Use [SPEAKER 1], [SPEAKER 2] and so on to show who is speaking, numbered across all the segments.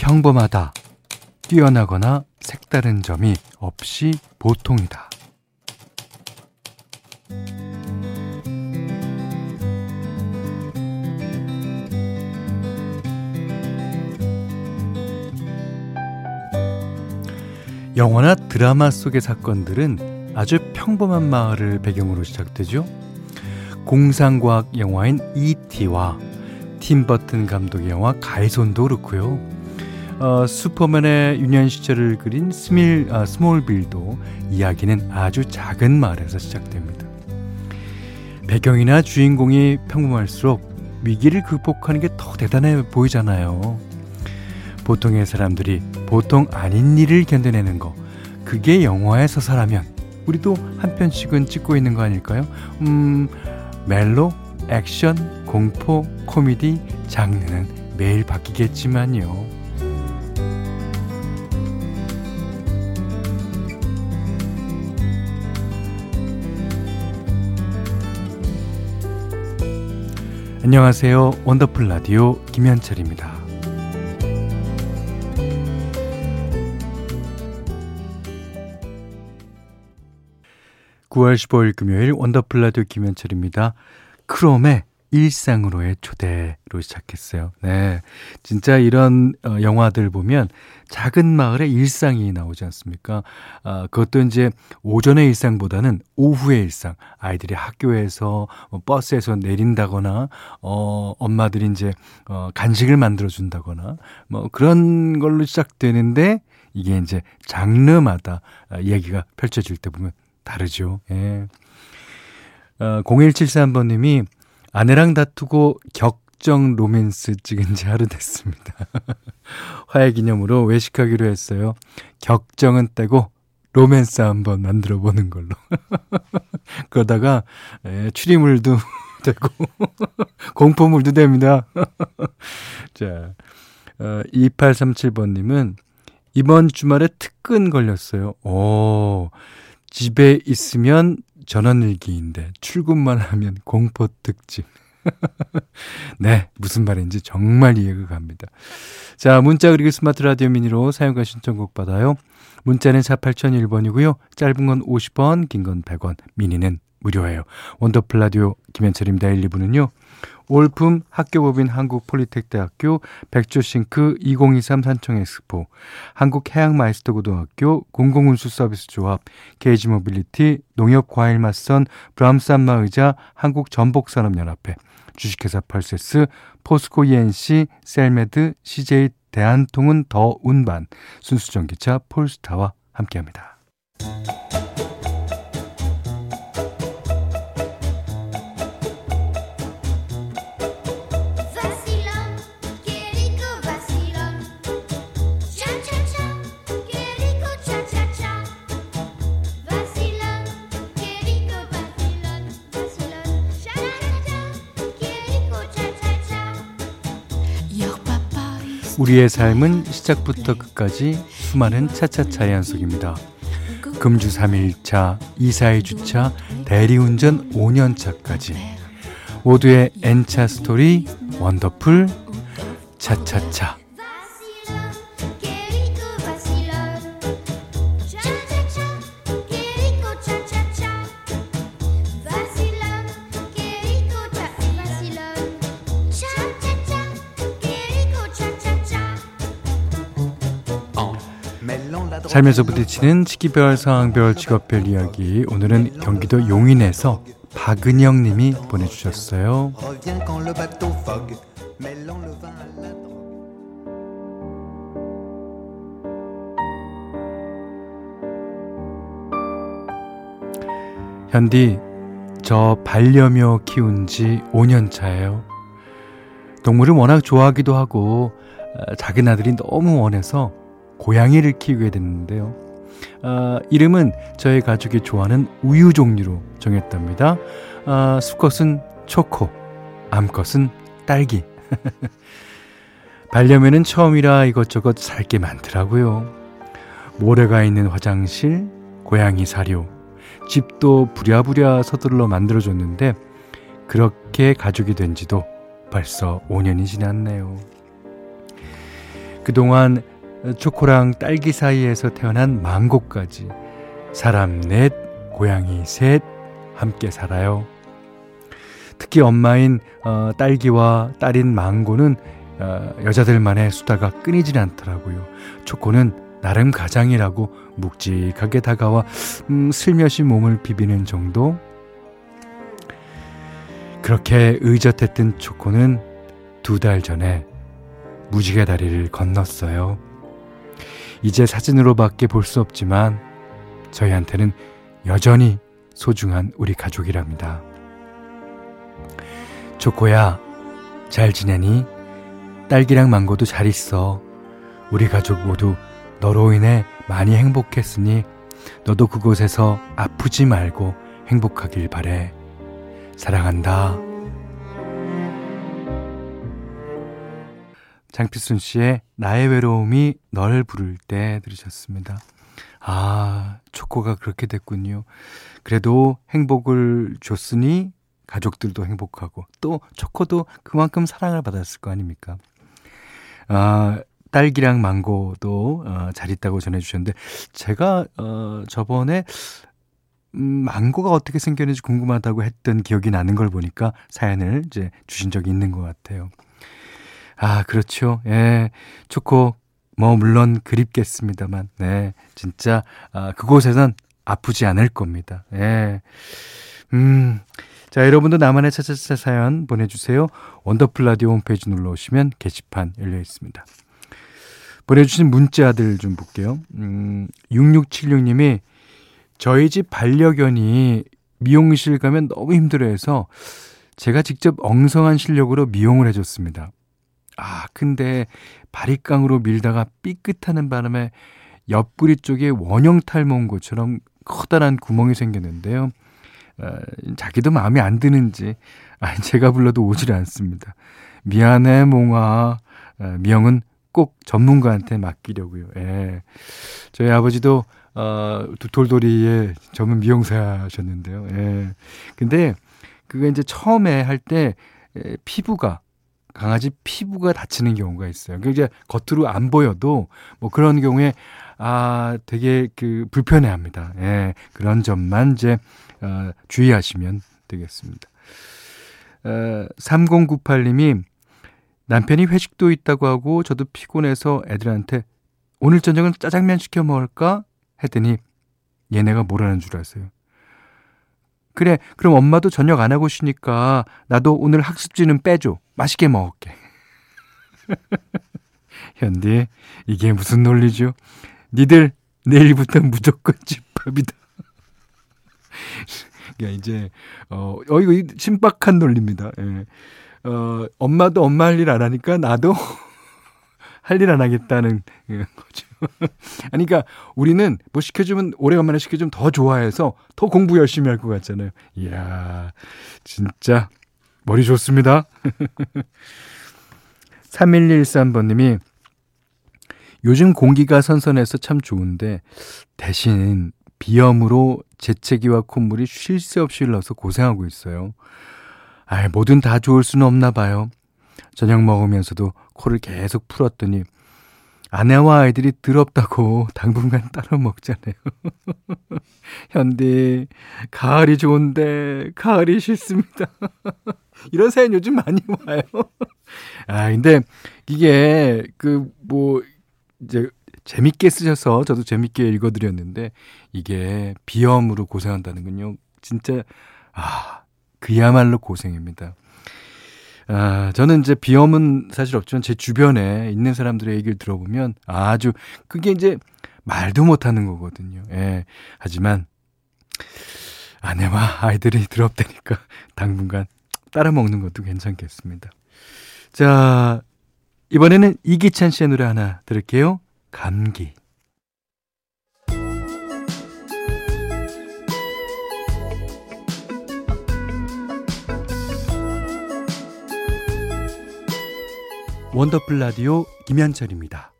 [SPEAKER 1] 평범하다. 뛰어나거나 색다른 점이 없이 보통이다. 영화나 드라마 속의 사건들은 아주 평범한 마을을 배경으로 시작되죠. 공상과학 영화인 E.T.와 팀 버튼 감독의 영화 가이손도 그렇고요. 어, 슈퍼맨의 유년 시절을 그린 스밀, 아, 스몰빌도 이야기는 아주 작은 마을에서 시작됩니다. 배경이나 주인공이 평범할수록 위기를 극복하는 게 더 대단해 보이잖아요. 보통의 사람들이 보통 아닌 일을 견뎌내는 거 그게 영화의 서사라면 우리도 한 편씩은 찍고 있는 거 아닐까요? 음, 멜로, 액션, 공포, 코미디 장르는 매일 바뀌겠지만요. 안녕하세요. 원더풀 라디오 김현철입니다. 9월 15일 금요일 원더풀 라디오 김현철입니다. 크롬의 일상으로의 초대로 시작했어요. 네. 진짜 이런 어, 영화들 보면 작은 마을의 일상이 나오지 않습니까? 아, 그것도 이제 오전의 일상보다는 오후의 일상. 아이들이 학교에서 뭐 버스에서 내린다거나, 어, 엄마들이 이제, 어, 간식을 만들어준다거나, 뭐 그런 걸로 시작되는데, 이게 이제 장르마다 아, 얘기가 펼쳐질 때 보면 다르죠. 예. 어, 0173번님이 아내랑 다투고 격정 로맨스 찍은 지 하루 됐습니다. 화해 기념으로 외식하기로 했어요. 격정은 떼고 로맨스 한번 만들어 보는 걸로. 그러다가 예, 추리물도 되고 공포물도 됩니다. 자, 어, 2837번님은 이번 주말에 특근 걸렸어요. 오, 집에 있으면 전원일기인데 출근만 하면 공포 특집. 네, 무슨 말인지 정말 이해가 갑니다. 자, 문자 그리고 스마트 라디오 미니로 사연과 신청곡 받아요. 문자는 4 8001번이고요. 짧은 건 50원, 긴 건 100원, 미니는 무료예요. 원더풀 라디오 김현철입니다. 1, 2부는요. 올품 학교법인 한국폴리텍대학교 백조싱크 2023 산청엑스포 한국해양마이스터고등학교 공공운수서비스조합 게이지모빌리티 농협과일맛선 브람산마의자 한국전복산업연합회 주식회사 펄세스 포스코 ENC 셀메드 CJ 대한통운 더 운반 순수전기차 폴스타와 함께합니다. 우리의 삶은 시작부터 끝까지 수많은 차차차의 연속입니다. 금주 3일차, 이사 2주차, 대리운전 5년차까지 모두의 N차 스토리 원더풀 차차차 살면서 부딪히는 시기별, 상황별, 직업별 이야기. 오늘은 경기도 용인에서 박은영 님이 보내주셨어요. 현디, 저 반려묘 키운 지 5년 차예요. 동물을 워낙 좋아하기도 하고, 어, 작은 아들이 너무 원해서 고양이를 키우게 됐는데요. 아, 이름은 저희 가족이 좋아하는 우유 종류로 정했답니다. 아, 수컷은 초코, 암컷은 딸기. 반려면은 처음이라 이것저것 살 게 많더라고요. 모래가 있는 화장실, 고양이 사료, 집도 부랴부랴 서둘러 만들어줬는데 그렇게 가족이 된 지도 벌써 5년이 지났네요. 그동안 초코랑 딸기 사이에서 태어난 망고까지 사람 넷, 고양이 셋 함께 살아요. 특히 엄마인 어, 딸기와 딸인 망고는 어, 여자들만의 수다가 끊이질 않더라고요. 초코는 나름 가장이라고 묵직하게 다가와 음, 슬며시 몸을 비비는 정도. 그렇게 의젓했던 초코는 두 달 전에 무지개 다리를 건넜어요. 이제 사진으로밖에 볼 수 없지만 저희한테는 여전히 소중한 우리 가족이랍니다. 초코야, 잘 지내니? 딸기랑 망고도 잘 있어. 우리 가족 모두 너로 인해 많이 행복했으니 너도 그곳에서 아프지 말고 행복하길 바래. 사랑한다. 장필순 씨의 나의 외로움이 널 부를 때 들으셨습니다. 아, 초코가 그렇게 됐군요. 그래도 행복을 줬으니 가족들도 행복하고 또 초코도 그만큼 사랑을 받았을 거 아닙니까? 아, 딸기랑 망고도 어, 잘 있다고 전해주셨는데 제가 어, 저번에 음, 망고가 어떻게 생겼는지 궁금하다고 했던 기억이 나는 걸 보니까 사연을 이제 주신 적이 있는 것 같아요. 아, 그렇죠. 예. 초코, 뭐, 물론 그립겠습니다만, 네. 진짜, 아, 그곳에선 아프지 않을 겁니다. 예. 음. 자, 여러분도 나만의 차차차 사연 보내주세요. 원더풀 라디오 홈페이지 눌러 오시면 게시판 열려 있습니다. 보내주신 문자들 좀 볼게요. 음, 6676님이 저희 집 반려견이 미용실 가면 너무 힘들어해서 제가 직접 엉성한 실력으로 미용을 해줬습니다. 아, 근데 바리깡으로 밀다가 삐끗하는 바람에 옆구리 쪽에 원형 탈모 온 것처럼 커다란 구멍이 생겼는데요. 어, 자기도 마음에 안 드는지 아, 제가 불러도 오질 않습니다. 미안해 몽아. 어, 미영은 꼭 전문가한테 맡기려고요. 예. 저희 아버지도 어, 돌돌이의 전문 미용사셨는데요. 예. 근데 그게 이제 처음에 할 때 피부가 강아지 피부가 다치는 경우가 있어요. 그 이제 겉으로 안 보여도 뭐 그런 경우에 아 되게 그 불편해합니다. 예. 그런 점만 이제 어, 주의하시면 되겠습니다. 어, 3098님이 남편이 회식도 있다고 하고 저도 피곤해서 애들한테 오늘 저녁은 짜장면 시켜 먹을까? 했더니 얘네가 뭐라는 줄 아세요? 그래, 그럼 엄마도 저녁 안 하고 쉬니까 나도 오늘 학습지는 빼줘. 맛있게 먹을게. 현디, 이게 무슨 논리죠? 니들 내일부터 무조건 집밥이다. 그러니까 이제 어, 어 이거 신박한 논리입니다. 예. 어, 엄마도 엄마 할 일 안 하니까 나도 할 일 안 하겠다는 거죠. 아니, 그러니까 우리는 뭐 시켜주면 오래간만에 시켜주면 더 좋아해서 더 공부 열심히 할 것 같잖아요. 이야, 진짜 머리 좋습니다. 3113번님이 요즘 공기가 선선해서 참 좋은데 대신 비염으로 재채기와 콧물이 쉴 새 없이 흘러서 고생하고 있어요. 아, 뭐든 다 좋을 수는 없나 봐요. 저녁 먹으면서도 코를 계속 풀었더니 아내와 아이들이 더럽다고 당분간 따로 먹잖아요. 현디, 가을이 좋은데, 가을이 싫습니다. 이런 사연 요즘 많이 와요. 아, 근데 이게, 그, 뭐, 이제 재밌게 쓰셔서 저도 재밌게 읽어드렸는데 이게 비염으로 고생한다는 건요. 진짜 아 그야말로 고생입니다. 아, 저는 이제 비염은 사실 없지만 제 주변에 있는 사람들의 얘기를 들어보면 아주 그게 이제 말도 못하는 거거든요. 예. 하지만 아내와 아이들이 더럽다니까 당분간 따라 먹는 것도 괜찮겠습니다. 자, 이번에는 이기찬 씨의 노래 하나 들을게요. 감기 원더풀 라디오 김현철입니다.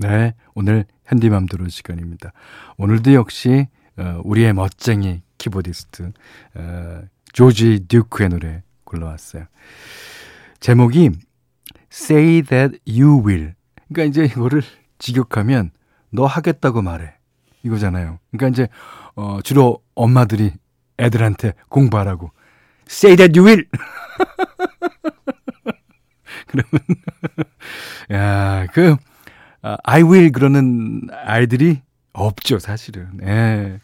[SPEAKER 1] 네, 오늘 현디맘대로 시간입니다. 오늘도 역시 어, 우리의 멋쟁이 키보디스트 어, 조지 듀크의 노래 골라왔어요. 제목이 Say That You Will 그러니까 이제 이거를 직역하면 너 하겠다고 말해. 이거잖아요. 그러니까 이제 어 주로 엄마들이 애들한테 공부하라고 say that you will. 그러면 야, 그 아, I will 그러는 아이들이 없죠, 사실은. 예.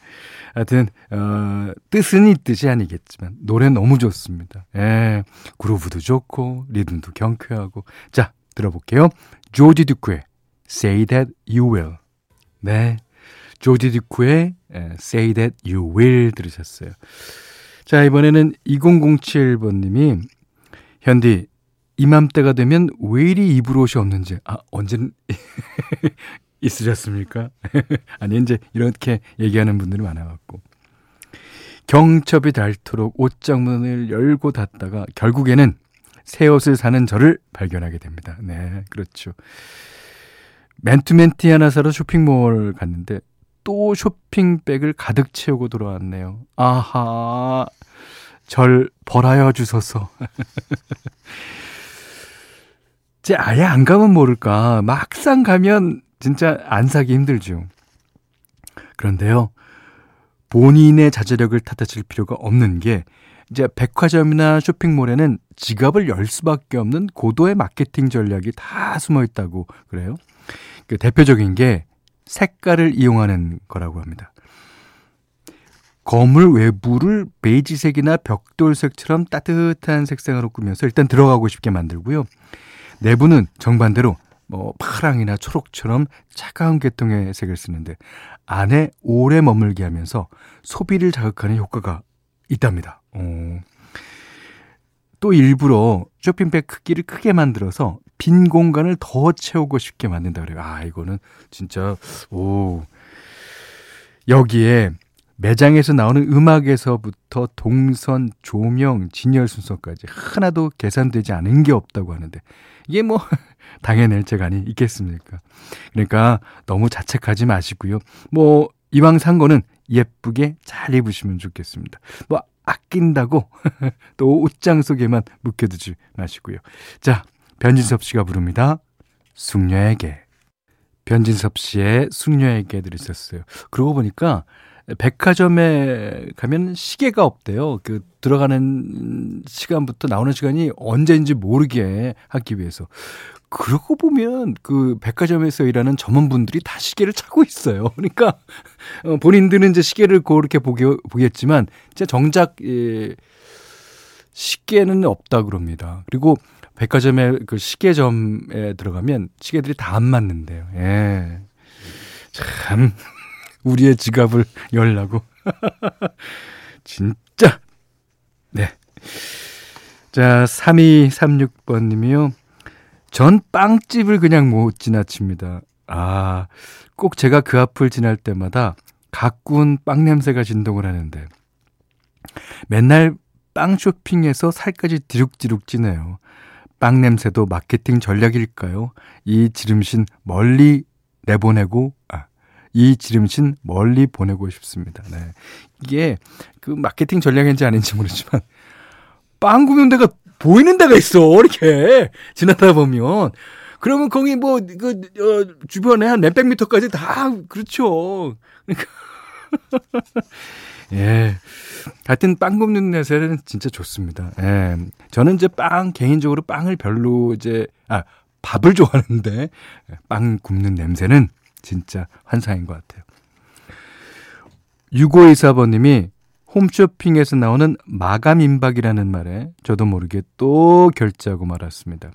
[SPEAKER 1] 하여튼 어, 뜻은 이 뜻이 아니겠지만 노래 너무 좋습니다. 예. 그루브도 좋고 리듬도 경쾌하고 자 들어볼게요. 조지 듀크의 Say That You Will. 네, 조지 듀크의 Say That You Will 들으셨어요. 자 이번에는 2007번님이 현디 이맘때가 되면 왜 이리 입을 옷이 없는지 아 언제는 있으셨습니까? 아니 이제 이렇게 얘기하는 분들이 많아갖고 경첩이 닳도록 옷장문을 열고 닫다가 결국에는 새 옷을 사는 저를 발견하게 됩니다. 네, 그렇죠. 맨투맨티 하나 사러 쇼핑몰 갔는데 또 쇼핑백을 가득 채우고 돌아왔네요. 아하, 절 벌하여 주소서. 제 아예 안 가면 모를까. 막상 가면 진짜 안 사기 힘들죠. 그런데요, 본인의 자제력을 탓하실 필요가 없는 게 이제 백화점이나 쇼핑몰에는 지갑을 열 수밖에 없는 고도의 마케팅 전략이 다 숨어 있다고 그래요. 그 대표적인 게 색깔을 이용하는 거라고 합니다. 거물 외부를 베이지색이나 벽돌색처럼 따뜻한 색상으로 꾸며서 일단 들어가고 싶게 만들고요. 내부는 정반대로 뭐 파랑이나 초록처럼 차가운 계통의 색을 쓰는데 안에 오래 머물게 하면서 소비를 자극하는 효과가 있답니다. 어. 또 일부러 쇼핑백 크기를 크게 만들어서 빈 공간을 더 채우고 싶게 만든다 그래요. 아, 이거는 진짜 오. 여기에 매장에서 나오는 음악에서부터 동선, 조명, 진열 순서까지 하나도 계산되지 않은 게 없다고 하는데 이게 뭐 당해낼 재간이 있겠습니까? 그러니까 너무 자책하지 마시고요. 뭐 이왕 산 거는 예쁘게 잘 입으시면 좋겠습니다. 뭐 아낀다고 또 옷장 속에만 묵혀두지 마시고요. 자, 변진섭 씨가 부릅니다. 숙녀에게. 변진섭 씨의 숙녀에게 들으셨어요. 그러고 보니까 백화점에 가면 시계가 없대요. 그 들어가는 시간부터 나오는 시간이 언제인지 모르게 하기 위해서. 그러고 보면 그 백화점에서 일하는 점원분들이 다 시계를 차고 있어요. 그러니까 어, 본인들은 이제 시계를 그렇게 보게, 보겠지만 진짜 정작 예, 시계는 없다 그럽니다. 그리고 백화점에 그 시계점에 들어가면 시계들이 다 안 맞는데요. 예. 참 우리의 지갑을 열라고. 진짜. 네. 자, 3236번 님이요. 전 빵집을 그냥 못 지나칩니다. 아, 꼭 제가 그 앞을 지날 때마다 가꾸운 빵 냄새가 진동을 하는데 맨날 빵 쇼핑에서 살까지 디룩디룩 찌네요. 빵 냄새도 마케팅 전략일까요? 이 지름신 멀리 내보내고 아, 이 지름신 멀리 보내고 싶습니다. 네. 이게 그 마케팅 전략인지 아닌지 모르지만 빵 굽는 데가 보이는 데가 있어. 이렇게 지나다 보면. 그러면 거기 뭐, 그, 어, 주변에 한 몇백 미터까지 다, 그렇죠. 그러니까. 예. 하여튼 빵 굽는 냄새는 진짜 좋습니다. 예. 저는 이제 빵, 개인적으로 빵을 별로 이제, 아, 밥을 좋아하는데, 빵 굽는 냄새는 진짜 환상인 것 같아요. 6524번님이 홈쇼핑에서 나오는 마감 임박이라는 말에 저도 모르게 또 결제하고 말았습니다.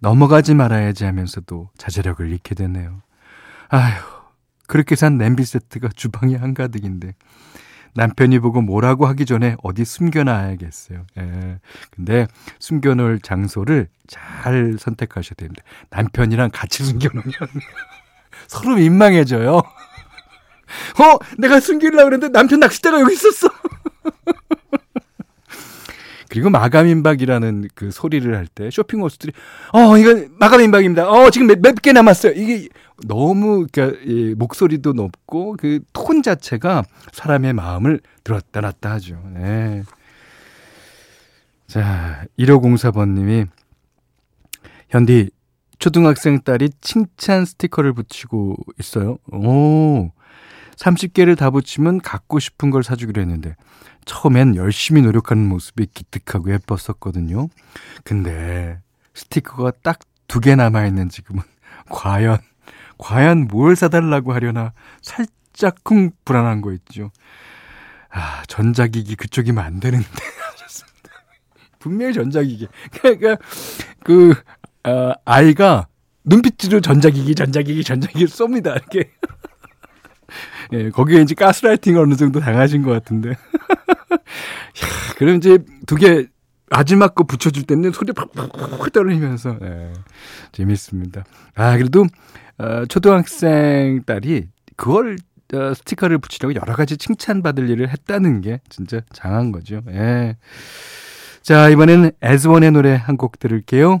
[SPEAKER 1] 넘어가지 말아야지 하면서도 자제력을 잃게 되네요. 아휴, 그렇게 산 냄비 세트가 주방에 한가득인데 남편이 보고 뭐라고 하기 전에 어디 숨겨놔야겠어요. 예. 근데 숨겨놓을 장소를 잘 선택하셔야 됩니다. 남편이랑 같이 숨겨놓으면 서로 민망해져요. 어, 내가 숨기려고 그랬는데 남편 낚싯대가 여기 있었어. 그리고 마감임박이라는 그 소리를 할 때 쇼핑 호스들이 어 이거 마감임박입니다. 어 지금 몇 개 남았어요. 이게 너무 그러니까 이 목소리도 높고 그 톤 자체가 사람의 마음을 들었다 놨다 하죠. 네. 자 1504번님이 현디 초등학생 딸이 칭찬 스티커를 붙이고 있어요. 오. 30개를 다 붙이면 갖고 싶은 걸 사주기로 했는데 처음엔 열심히 노력하는 모습이 기특하고 예뻤었거든요. 근데 스티커가 딱 두 개 남아있는 지금은 과연 과연 뭘 사달라고 하려나 살짝 쿵 불안한 거 있죠. 아 전자기기 그쪽이면 안 되는데. 분명히 전자기기. 그러니까 그 어, 아이가 눈빛으로 전자기기 전자기기 전자기기 쏩니다. 이렇게. 예, 거기에 이제 가스라이팅 어느 정도 당하신 것 같은데. 야, 그럼 이제 두 개 마지막 거 붙여줄 때는 소리 팍팍팍 떨리면서 예, 재밌습니다. 아 그래도 어, 초등학생 딸이 그걸 어, 스티커를 붙이려고 여러 가지 칭찬받을 일을 했다는 게 진짜 장한 거죠. 예. 자 이번에는 에즈원의 노래 한 곡 들을게요.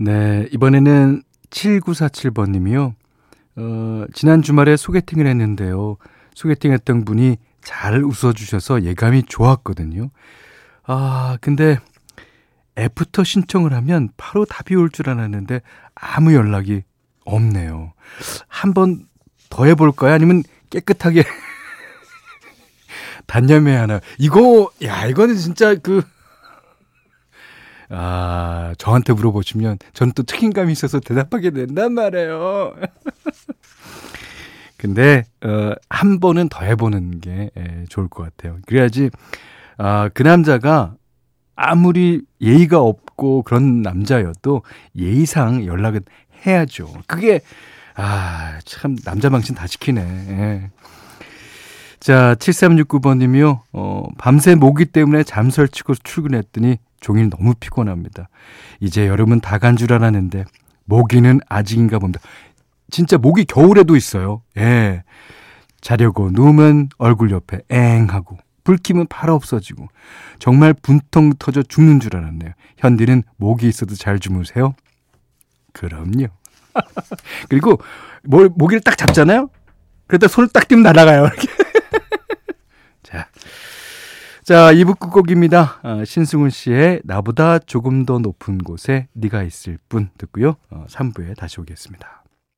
[SPEAKER 1] 네, 이번에는 7947번 님이요. 어, 지난 주말에 소개팅을 했는데요. 소개팅 했던 분이 잘 웃어주셔서 예감이 좋았거든요. 아, 근데 애프터 신청을 하면 바로 답이 올 줄 알았는데 아무 연락이 없네요. 한 번 더 해볼까요? 아니면 깨끗하게 단념해야 하나. 이거, 야, 이거는 진짜 그, 아, 저한테 물어보시면 전또 책임감이 있어서 대답하게 된단 말이에요. 근데 어, 한 번은 더 해보는 게 예, 좋을 것 같아요. 그래야지 아, 그 남자가 아무리 예의가 없고 그런 남자여도 예의상 연락은 해야죠. 그게 아, 참 남자 망신 다 지키네. 예. 자, 7369번님이요. 어, 밤새 모기 때문에 잠 설치고 출근했더니 종일 너무 피곤합니다. 이제 여름은 다 간 줄 알았는데 모기는 아직인가 봅니다. 진짜 모기 겨울에도 있어요. 예. 자려고 누우면 얼굴 옆에 앵 하고 불 켜면 바로 없어지고 정말 분통 터져 죽는 줄 알았네요. 현디는 모기 있어도 잘 주무세요? 그럼요. 그리고 뭘 모기를 딱 잡잖아요. 그러다 손을 딱 띄면 날아가요. 이렇게. 자. 자, 2부 끝곡입니다. 어, 신승훈 씨의 나보다 조금 더 높은 곳에 네가 있을 뿐 듣고요. 어, 3부에 다시 오겠습니다.